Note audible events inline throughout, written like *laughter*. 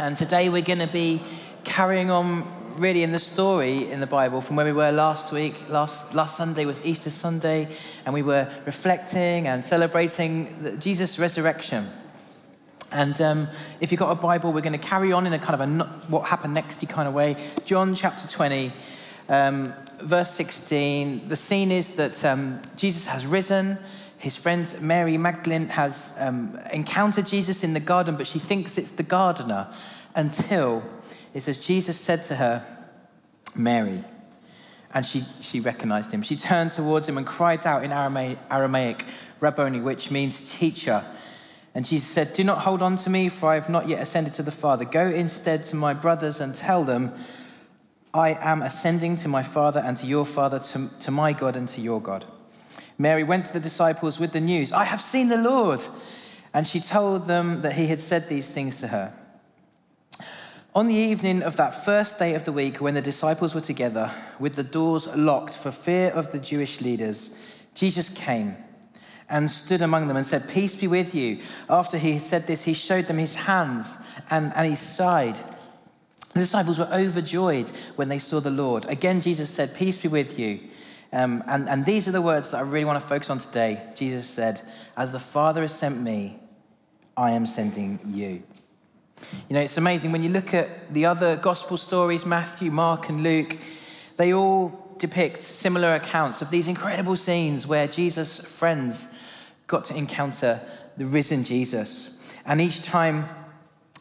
And today we're going to be carrying on really in the story in the Bible from where we were last week. Last, last Sunday was Easter Sunday, and we were reflecting and celebrating Jesus' resurrection. And um, if you've got a Bible, we're going to carry on in a kind of a what happened nexty kind of way. John chapter 20, um, verse 16. The scene is that um, Jesus has risen. His friend Mary Magdalene has um, encountered Jesus in the garden, but she thinks it's the gardener until it says, Jesus said to her, Mary. And she, she recognized him. She turned towards him and cried out in Aramaic, Aramaic Rabboni, which means teacher. And Jesus said, Do not hold on to me, for I have not yet ascended to the Father. Go instead to my brothers and tell them, I am ascending to my Father and to your Father, to, to my God and to your God. Mary went to the disciples with the news, I have seen the Lord. And she told them that he had said these things to her. On the evening of that first day of the week, when the disciples were together, with the doors locked for fear of the Jewish leaders, Jesus came and stood among them and said, Peace be with you. After he said this, he showed them his hands and, and his side. The disciples were overjoyed when they saw the Lord. Again, Jesus said, Peace be with you. Um, and, and these are the words that I really want to focus on today. Jesus said, As the Father has sent me, I am sending you. You know, it's amazing when you look at the other gospel stories Matthew, Mark, and Luke, they all depict similar accounts of these incredible scenes where Jesus' friends got to encounter the risen Jesus. And each time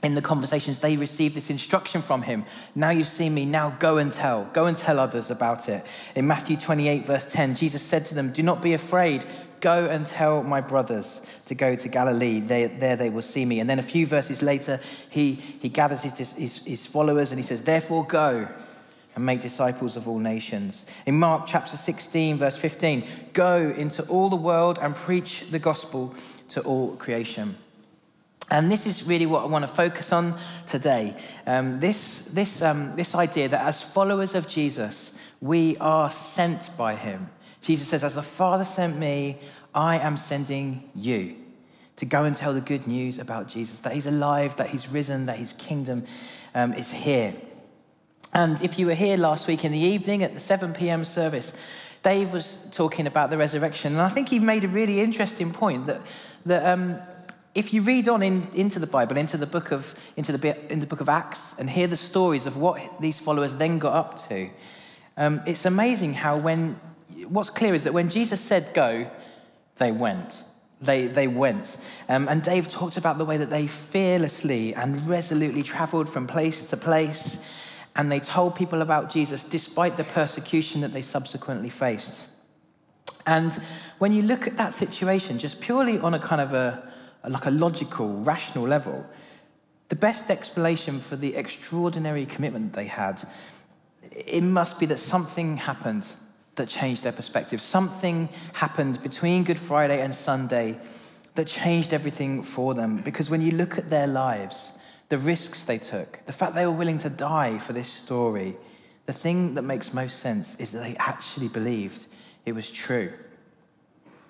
in the conversations, they received this instruction from him. Now you've seen me, now go and tell. Go and tell others about it. In Matthew 28, verse 10, Jesus said to them, Do not be afraid. Go and tell my brothers to go to Galilee. They, there they will see me. And then a few verses later, he, he gathers his, his, his followers and he says, Therefore, go and make disciples of all nations. In Mark chapter 16, verse 15, go into all the world and preach the gospel to all creation. And this is really what I want to focus on today. Um, this, this, um, this idea that as followers of Jesus, we are sent by him. Jesus says, As the Father sent me, I am sending you to go and tell the good news about Jesus, that he's alive, that he's risen, that his kingdom um, is here. And if you were here last week in the evening at the 7 p.m. service, Dave was talking about the resurrection. And I think he made a really interesting point that, that um, if you read on in, into the Bible, into the, book of, into, the, in the book of Acts, and hear the stories of what these followers then got up to, um, it's amazing how when, what's clear is that when Jesus said go, they went. They, they went. Um, and Dave talked about the way that they fearlessly and resolutely traveled from place to place and they told people about Jesus despite the persecution that they subsequently faced. And when you look at that situation, just purely on a kind of a, like a logical, rational level, the best explanation for the extraordinary commitment they had, it must be that something happened that changed their perspective. Something happened between Good Friday and Sunday that changed everything for them. Because when you look at their lives, the risks they took, the fact they were willing to die for this story, the thing that makes most sense is that they actually believed it was true.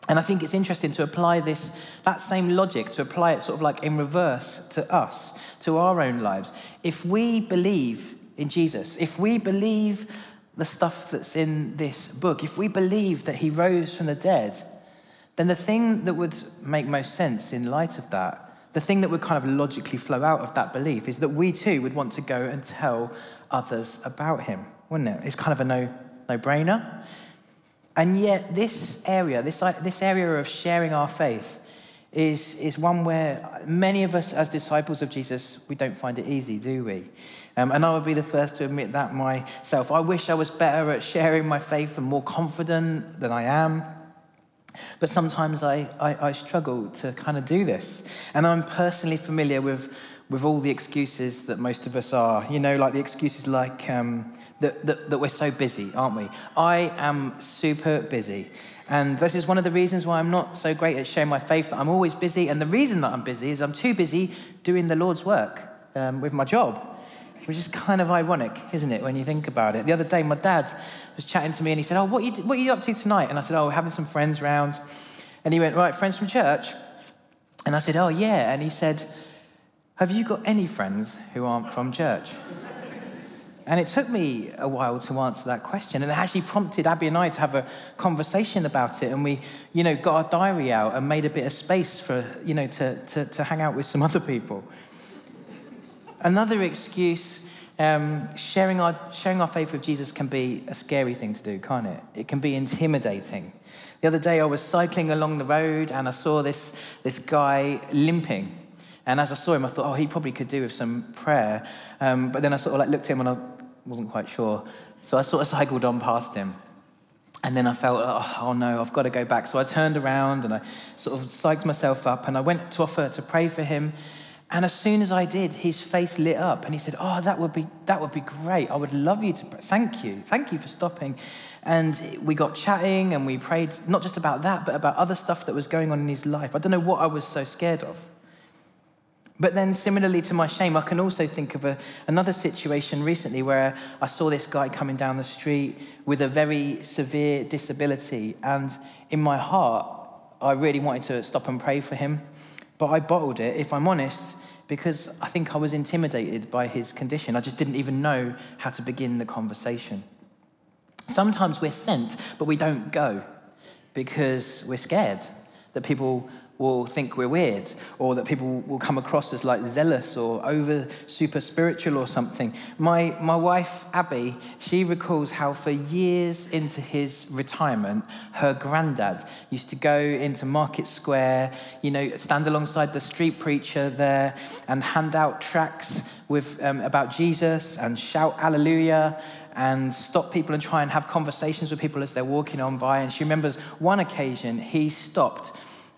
And I think it's interesting to apply this, that same logic, to apply it sort of like in reverse to us, to our own lives. If we believe in Jesus, if we believe the stuff that's in this book, if we believe that he rose from the dead, then the thing that would make most sense in light of that the thing that would kind of logically flow out of that belief is that we too would want to go and tell others about him, wouldn't it? It's kind of a no, no brainer. And yet, this area, this, this area of sharing our faith, is, is one where many of us, as disciples of Jesus, we don't find it easy, do we? Um, and I would be the first to admit that myself. I wish I was better at sharing my faith and more confident than I am. But sometimes I, I, I struggle to kind of do this. And I'm personally familiar with, with all the excuses that most of us are. You know, like the excuses like um, that, that, that we're so busy, aren't we? I am super busy. And this is one of the reasons why I'm not so great at sharing my faith, that I'm always busy. And the reason that I'm busy is I'm too busy doing the Lord's work um, with my job which is kind of ironic, isn't it, when you think about it? The other day, my dad was chatting to me and he said, Oh, what are you, what are you up to tonight? And I said, Oh, we're having some friends round. And he went, Right, friends from church? And I said, Oh, yeah. And he said, Have you got any friends who aren't from church? And it took me a while to answer that question. And it actually prompted Abby and I to have a conversation about it. And we, you know, got our diary out and made a bit of space for, you know, to, to, to hang out with some *laughs* other people. Another excuse, um, sharing, our, sharing our faith with Jesus can be a scary thing to do, can't it? It can be intimidating. The other day I was cycling along the road and I saw this, this guy limping. And as I saw him, I thought, oh, he probably could do with some prayer. Um, but then I sort of like looked at him and I wasn't quite sure. So I sort of cycled on past him. And then I felt, oh, oh, no, I've got to go back. So I turned around and I sort of psyched myself up and I went to offer to pray for him. And as soon as I did, his face lit up and he said, Oh, that would be, that would be great. I would love you to pray. Thank you. Thank you for stopping. And we got chatting and we prayed not just about that, but about other stuff that was going on in his life. I don't know what I was so scared of. But then, similarly to my shame, I can also think of a, another situation recently where I saw this guy coming down the street with a very severe disability. And in my heart, I really wanted to stop and pray for him. But I bottled it, if I'm honest, because I think I was intimidated by his condition. I just didn't even know how to begin the conversation. Sometimes we're sent, but we don't go because we're scared that people will think we're weird or that people will come across as like zealous or over super spiritual or something. My, my wife, Abby, she recalls how for years into his retirement, her granddad used to go into Market Square, you know, stand alongside the street preacher there and hand out tracts with, um, about Jesus and shout hallelujah and stop people and try and have conversations with people as they're walking on by. And she remembers one occasion he stopped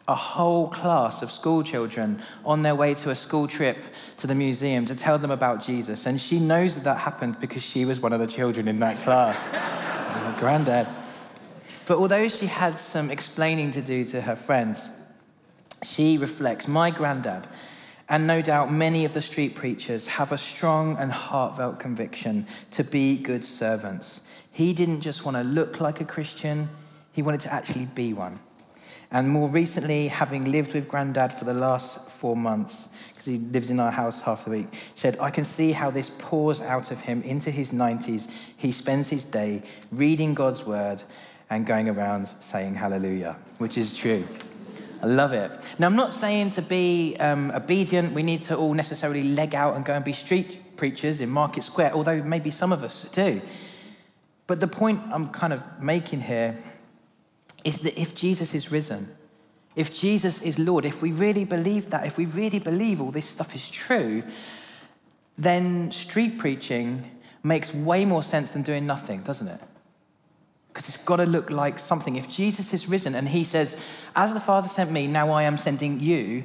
a whole class of school children on their way to a school trip to the museum to tell them about Jesus. And she knows that that happened because she was one of the children in that class. her *laughs* oh, granddad. But although she had some explaining to do to her friends, she reflects my granddad, and no doubt many of the street preachers have a strong and heartfelt conviction to be good servants. He didn't just want to look like a Christian, he wanted to actually be one. And more recently, having lived with Grandad for the last four months, because he lives in our house half the week, said, I can see how this pours out of him into his 90s. He spends his day reading God's word and going around saying hallelujah, which is true. I love it. Now, I'm not saying to be um, obedient, we need to all necessarily leg out and go and be street preachers in Market Square, although maybe some of us do. But the point I'm kind of making here is that if Jesus is risen, if Jesus is Lord, if we really believe that, if we really believe all this stuff is true, then street preaching makes way more sense than doing nothing, doesn't it? Because it's got to look like something. If Jesus is risen and he says, As the Father sent me, now I am sending you,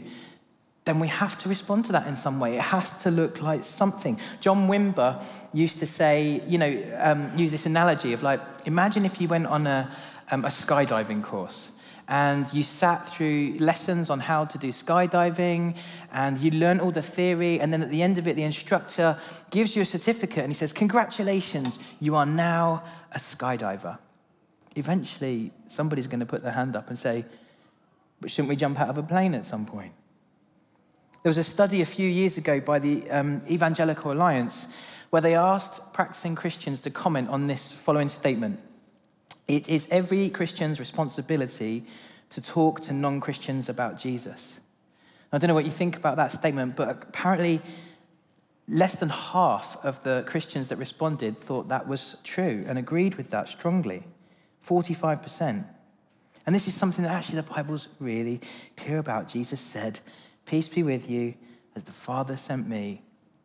then we have to respond to that in some way. It has to look like something. John Wimber used to say, you know, um, use this analogy of like, imagine if you went on a, um, a skydiving course. And you sat through lessons on how to do skydiving, and you learn all the theory. And then at the end of it, the instructor gives you a certificate and he says, Congratulations, you are now a skydiver. Eventually, somebody's going to put their hand up and say, But shouldn't we jump out of a plane at some point? There was a study a few years ago by the um, Evangelical Alliance where they asked practicing Christians to comment on this following statement. It is every Christian's responsibility to talk to non Christians about Jesus. I don't know what you think about that statement, but apparently, less than half of the Christians that responded thought that was true and agreed with that strongly 45%. And this is something that actually the Bible's really clear about. Jesus said, Peace be with you, as the Father sent me,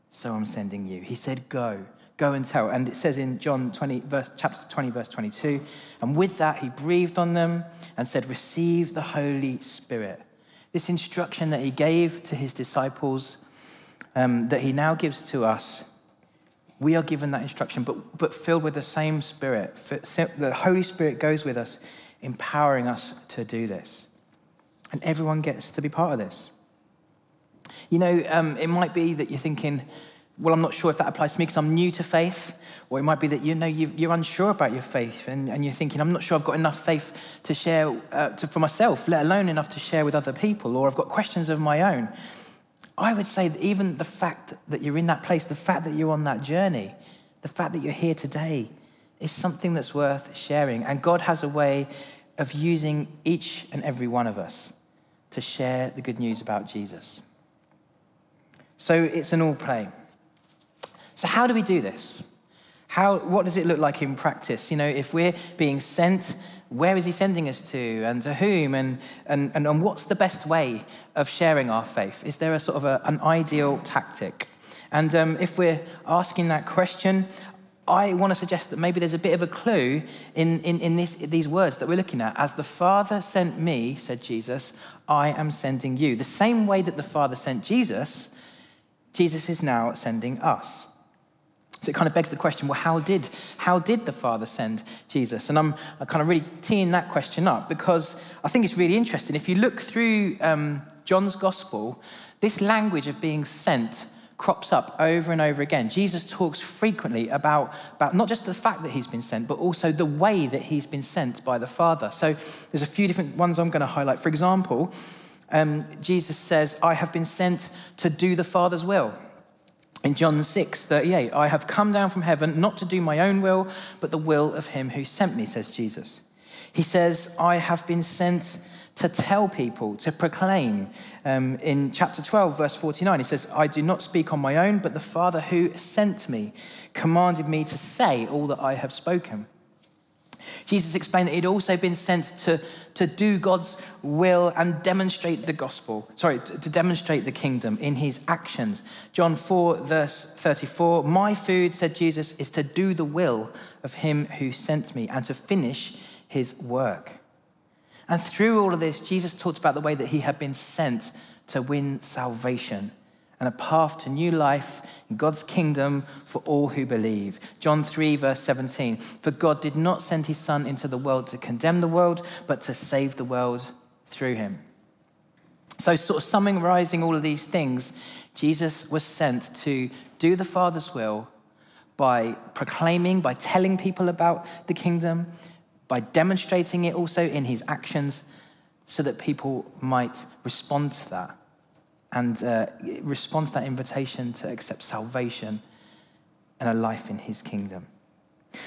so I'm sending you. He said, Go. Go and tell. And it says in John 20, verse, chapter 20, verse 22, and with that he breathed on them and said, Receive the Holy Spirit. This instruction that he gave to his disciples, um, that he now gives to us, we are given that instruction, but, but filled with the same Spirit. The Holy Spirit goes with us, empowering us to do this. And everyone gets to be part of this. You know, um, it might be that you're thinking, well, I'm not sure if that applies to me because I'm new to faith. Or it might be that you know you're unsure about your faith and, and you're thinking, I'm not sure I've got enough faith to share uh, to, for myself, let alone enough to share with other people, or I've got questions of my own. I would say that even the fact that you're in that place, the fact that you're on that journey, the fact that you're here today is something that's worth sharing. And God has a way of using each and every one of us to share the good news about Jesus. So it's an all play. So, how do we do this? How, what does it look like in practice? You know, if we're being sent, where is he sending us to and to whom? And, and, and, and what's the best way of sharing our faith? Is there a sort of a, an ideal tactic? And um, if we're asking that question, I want to suggest that maybe there's a bit of a clue in, in, in this, these words that we're looking at. As the Father sent me, said Jesus, I am sending you. The same way that the Father sent Jesus, Jesus is now sending us. So it kind of begs the question well, how did, how did the Father send Jesus? And I'm, I'm kind of really teeing that question up because I think it's really interesting. If you look through um, John's Gospel, this language of being sent crops up over and over again. Jesus talks frequently about, about not just the fact that he's been sent, but also the way that he's been sent by the Father. So there's a few different ones I'm going to highlight. For example, um, Jesus says, I have been sent to do the Father's will. In John 6, 38, I have come down from heaven not to do my own will, but the will of him who sent me, says Jesus. He says, I have been sent to tell people, to proclaim. Um, in chapter 12, verse 49, he says, I do not speak on my own, but the Father who sent me commanded me to say all that I have spoken. Jesus explained that he'd also been sent to, to do God's will and demonstrate the gospel, sorry, to, to demonstrate the kingdom in his actions. John 4, verse 34 My food, said Jesus, is to do the will of him who sent me and to finish his work. And through all of this, Jesus talked about the way that he had been sent to win salvation and a path to new life in God's kingdom for all who believe. John 3, verse 17 For God did not send his Son into the world to condemn the world, but to save the world through him. So, sort of summarizing all of these things, Jesus was sent to do the Father's will by proclaiming, by telling people about the kingdom, by demonstrating it also in his actions, so that people might respond to that and uh, to that invitation to accept salvation and a life in his kingdom.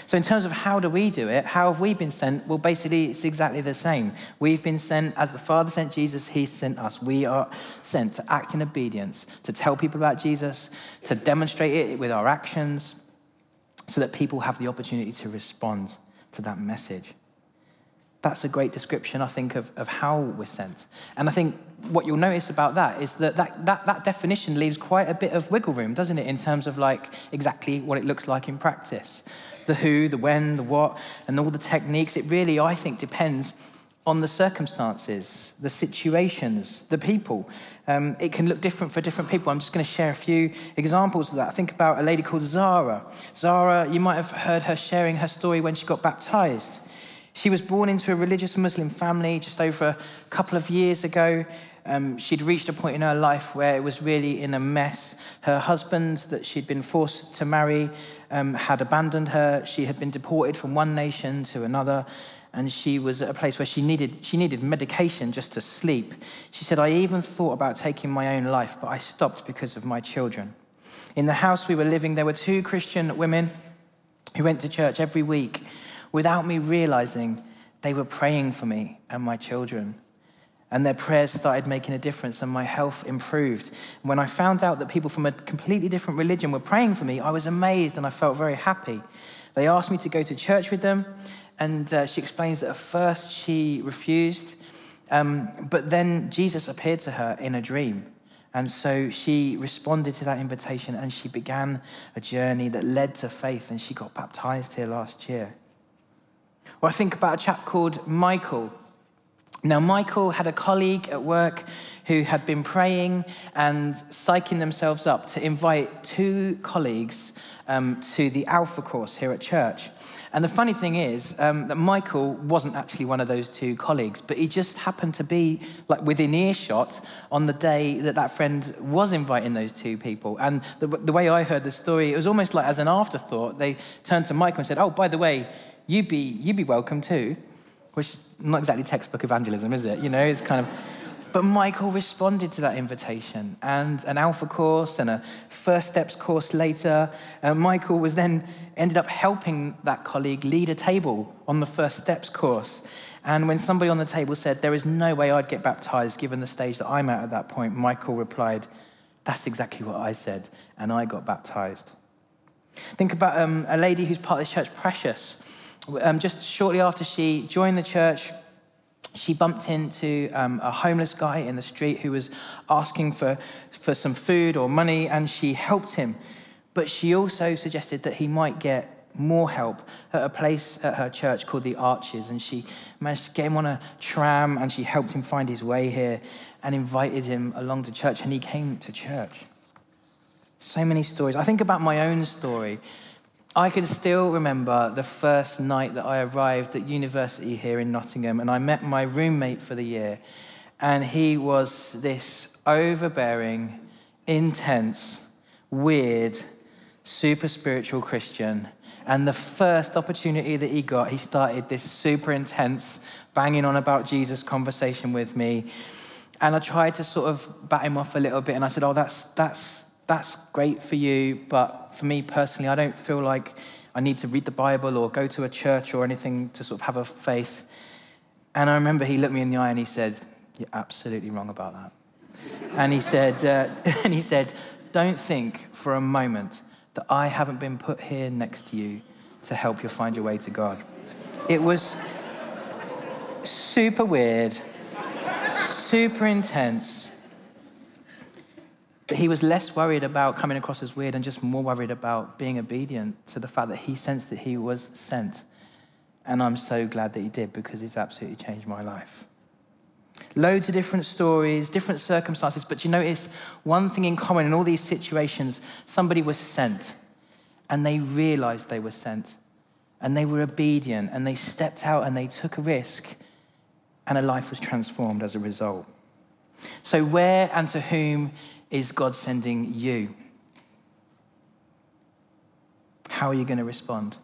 So, in terms of how do we do it, how have we been sent? Well, basically, it's exactly the same. We've been sent, as the Father sent Jesus, He sent us. We are sent to act in obedience, to tell people about Jesus, to demonstrate it with our actions, so that people have the opportunity to respond to that message. That's a great description, I think, of, of how we're sent. And I think what you'll notice about that is that that, that that definition leaves quite a bit of wiggle room, doesn't it, in terms of like exactly what it looks like in practice. The who, the when, the what, and all the techniques. It really, I think, depends on the circumstances, the situations, the people. Um, it can look different for different people. I'm just going to share a few examples of that. I think about a lady called Zara. Zara, you might have heard her sharing her story when she got baptized. She was born into a religious Muslim family just over a couple of years ago. Um, she'd reached a point in her life where it was really in a mess. Her husband, that she'd been forced to marry, um, had abandoned her. She had been deported from one nation to another, and she was at a place where she needed, she needed medication just to sleep. She said, I even thought about taking my own life, but I stopped because of my children. In the house we were living, there were two Christian women who went to church every week without me realizing they were praying for me and my children. And their prayers started making a difference, and my health improved. When I found out that people from a completely different religion were praying for me, I was amazed and I felt very happy. They asked me to go to church with them, and uh, she explains that at first she refused, um, but then Jesus appeared to her in a dream. And so she responded to that invitation and she began a journey that led to faith, and she got baptized here last year. Or I think about a chap called Michael. Now, Michael had a colleague at work who had been praying and psyching themselves up to invite two colleagues um, to the Alpha course here at church. And the funny thing is um, that Michael wasn't actually one of those two colleagues, but he just happened to be like within earshot on the day that that friend was inviting those two people. And the, the way I heard the story, it was almost like as an afterthought, they turned to Michael and said, "Oh, by the way, you'd be, you'd be welcome too. Which not exactly textbook evangelism, is it? You know, it's kind of. But Michael responded to that invitation, and an Alpha course and a First Steps course later, Michael was then ended up helping that colleague lead a table on the First Steps course. And when somebody on the table said, There is no way I'd get baptized given the stage that I'm at at that point, Michael replied, That's exactly what I said, and I got baptized. Think about um, a lady who's part of the church, Precious. Um, just shortly after she joined the church, she bumped into um, a homeless guy in the street who was asking for, for some food or money, and she helped him. But she also suggested that he might get more help at a place at her church called the Arches. And she managed to get him on a tram and she helped him find his way here and invited him along to church. And he came to church. So many stories. I think about my own story. I can still remember the first night that I arrived at university here in Nottingham, and I met my roommate for the year. And he was this overbearing, intense, weird, super spiritual Christian. And the first opportunity that he got, he started this super intense, banging on about Jesus conversation with me. And I tried to sort of bat him off a little bit, and I said, Oh, that's, that's that's great for you, but for me personally, I don't feel like I need to read the Bible or go to a church or anything to sort of have a faith. And I remember he looked me in the eye and he said, You're absolutely wrong about that. and he said, uh, *laughs* and he said, Don't think for a moment that I haven't been put here next to you to help you find your way to God. It was super weird, super intense he was less worried about coming across as weird and just more worried about being obedient to the fact that he sensed that he was sent. And I'm so glad that he did because it's absolutely changed my life. Loads of different stories, different circumstances, but you notice one thing in common in all these situations somebody was sent and they realized they were sent and they were obedient and they stepped out and they took a risk and a life was transformed as a result. So, where and to whom is God sending you? How are you going to respond?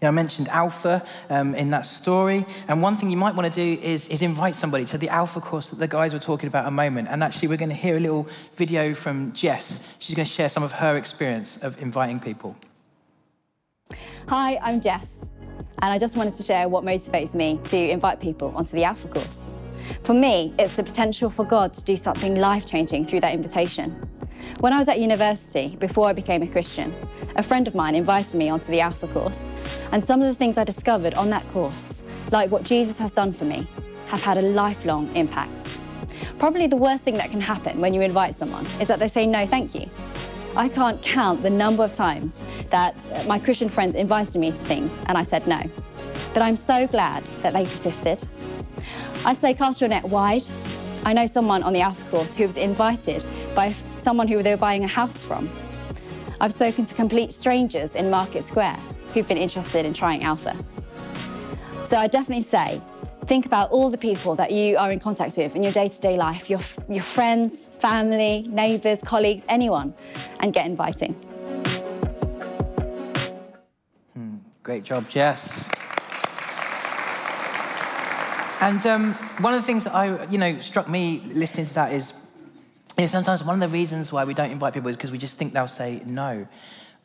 You know, I mentioned Alpha um, in that story. And one thing you might want to do is, is invite somebody to the Alpha course that the guys were talking about a moment. And actually, we're going to hear a little video from Jess. She's going to share some of her experience of inviting people. Hi, I'm Jess. And I just wanted to share what motivates me to invite people onto the Alpha course. For me, it's the potential for God to do something life changing through that invitation. When I was at university, before I became a Christian, a friend of mine invited me onto the Alpha course, and some of the things I discovered on that course, like what Jesus has done for me, have had a lifelong impact. Probably the worst thing that can happen when you invite someone is that they say no, thank you. I can't count the number of times that my Christian friends invited me to things and I said no. But I'm so glad that they persisted I'd say cast your net wide. I know someone on the Alpha course who was invited by someone who they were buying a house from. I've spoken to complete strangers in Market Square who've been interested in trying Alpha. So I definitely say, think about all the people that you are in contact with in your day-to-day life, your, your friends, family, neighbours, colleagues, anyone, and get inviting. Hmm, great job, Jess. And um, one of the things that I, you know, struck me listening to that is, is sometimes one of the reasons why we don't invite people is because we just think they'll say no.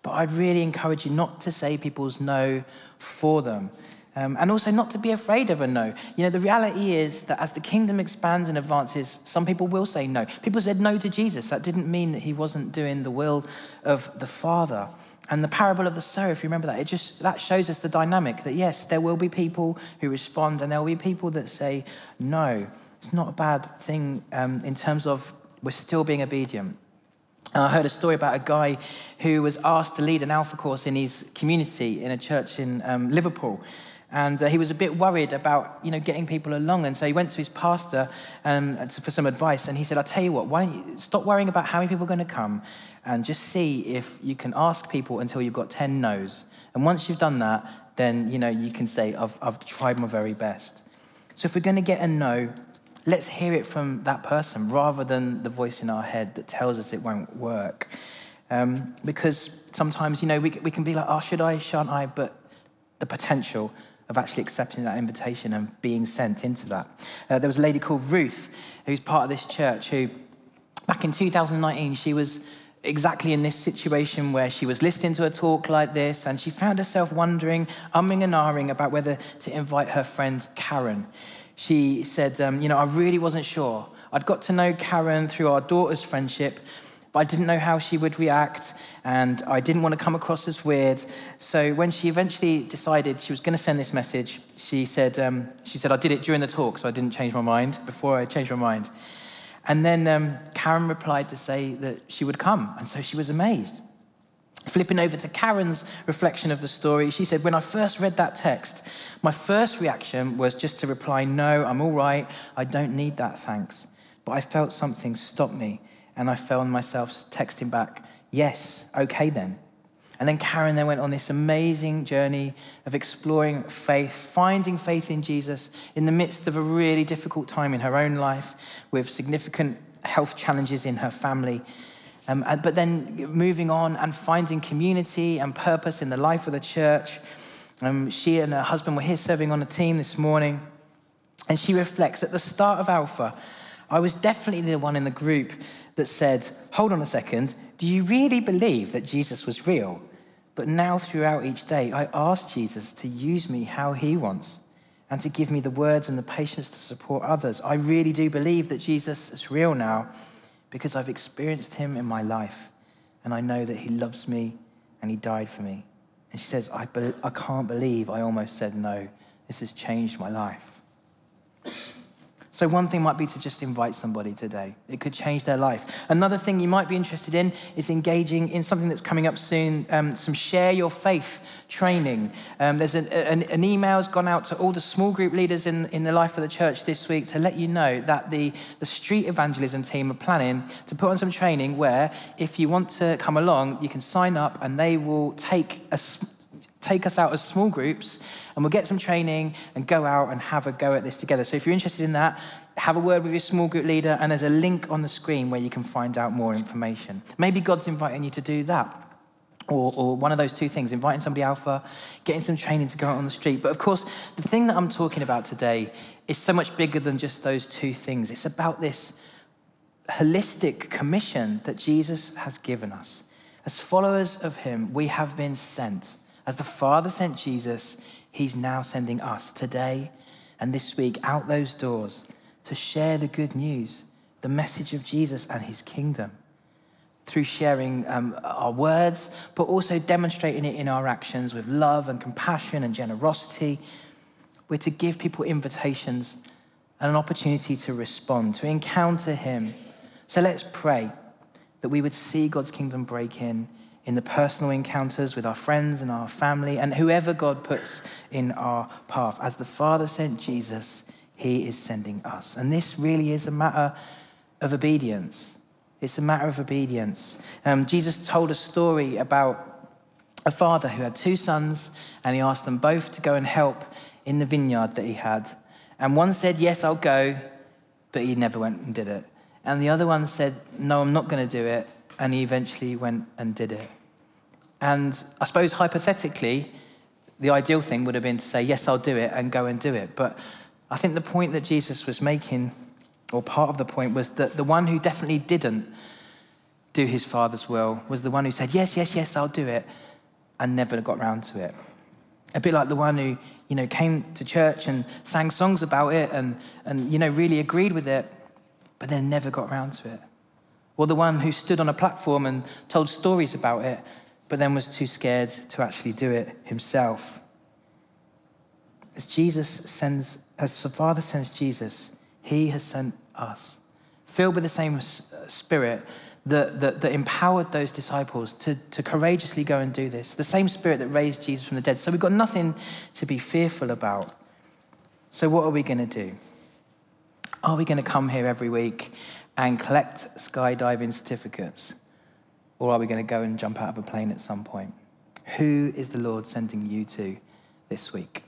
But I'd really encourage you not to say people's no for them. Um, and also not to be afraid of a no. You know, the reality is that as the kingdom expands and advances, some people will say no. People said no to Jesus. That didn't mean that he wasn't doing the will of the Father. And the parable of the sower, if you remember that, it just that shows us the dynamic that yes, there will be people who respond, and there will be people that say no. It's not a bad thing um, in terms of we're still being obedient. And I heard a story about a guy who was asked to lead an alpha course in his community in a church in um, Liverpool. And uh, he was a bit worried about, you know, getting people along. And so he went to his pastor um, for some advice. And he said, I'll tell you what, why don't you stop worrying about how many people are going to come and just see if you can ask people until you've got 10 no's. And once you've done that, then, you know, you can say, I've, I've tried my very best. So if we're going to get a no, let's hear it from that person rather than the voice in our head that tells us it won't work. Um, because sometimes, you know, we, we can be like, oh, should I, shan't I? But the potential of actually accepting that invitation and being sent into that. Uh, there was a lady called Ruth, who's part of this church, who back in 2019, she was exactly in this situation where she was listening to a talk like this and she found herself wondering, umming and ahhing about whether to invite her friend Karen. She said, um, You know, I really wasn't sure. I'd got to know Karen through our daughter's friendship, but I didn't know how she would react and I didn't want to come across as weird. So when she eventually decided she was going to send this message, she said, um, she said, I did it during the talk, so I didn't change my mind before I changed my mind. And then um, Karen replied to say that she would come, and so she was amazed. Flipping over to Karen's reflection of the story, she said, When I first read that text, my first reaction was just to reply, No, I'm all right. I don't need that, thanks. But I felt something stop me, and I found myself texting back, Yes, okay then. And then Karen then went on this amazing journey of exploring faith, finding faith in Jesus in the midst of a really difficult time in her own life with significant health challenges in her family. Um, but then moving on and finding community and purpose in the life of the church. Um, she and her husband were here serving on a team this morning. And she reflects at the start of Alpha, I was definitely the one in the group that said, Hold on a second, do you really believe that Jesus was real? But now, throughout each day, I ask Jesus to use me how he wants and to give me the words and the patience to support others. I really do believe that Jesus is real now because I've experienced him in my life and I know that he loves me and he died for me. And she says, I, be- I can't believe I almost said no. This has changed my life. So, one thing might be to just invite somebody today. It could change their life. Another thing you might be interested in is engaging in something that's coming up soon um, some Share Your Faith training. Um, there's an, an, an email has gone out to all the small group leaders in, in the life of the church this week to let you know that the, the street evangelism team are planning to put on some training where, if you want to come along, you can sign up and they will take a take us out as small groups and we'll get some training and go out and have a go at this together. So if you're interested in that, have a word with your small group leader, and there's a link on the screen where you can find out more information. Maybe God's inviting you to do that. Or, or one of those two things, inviting somebody alpha, getting some training to go out on the street. But of course, the thing that I'm talking about today is so much bigger than just those two things. It's about this holistic commission that Jesus has given us. As followers of Him, we have been sent. As the Father sent Jesus, He's now sending us today and this week out those doors to share the good news, the message of Jesus and His kingdom through sharing um, our words, but also demonstrating it in our actions with love and compassion and generosity. We're to give people invitations and an opportunity to respond, to encounter Him. So let's pray that we would see God's kingdom break in in the personal encounters with our friends and our family and whoever God puts in our path. As the Father sent Jesus, He is sending us. And this really is a matter of obedience. It's a matter of obedience. Um, Jesus told a story about a father who had two sons, and he asked them both to go and help in the vineyard that he had. And one said, Yes, I'll go, but he never went and did it. And the other one said, No, I'm not going to do it and he eventually went and did it. And I suppose hypothetically, the ideal thing would have been to say, Yes, I'll do it, and go and do it. But I think the point that Jesus was making, or part of the point, was that the one who definitely didn't do his Father's will was the one who said, Yes, yes, yes, I'll do it, and never got round to it. A bit like the one who, you know, came to church and sang songs about it and, and you know, really agreed with it, but then never got round to it. Or the one who stood on a platform and told stories about it, but then was too scared to actually do it himself. As Jesus sends, as the Father sends Jesus, he has sent us, filled with the same spirit that, that, that, empowered those disciples to, to courageously go and do this, the same spirit that raised Jesus from the dead. So we've got nothing to be fearful about. So, what are we going to do? Are we going to come here every week and collect skydiving certificates? Or are we going to go and jump out of a plane at some point? Who is the Lord sending you to this week?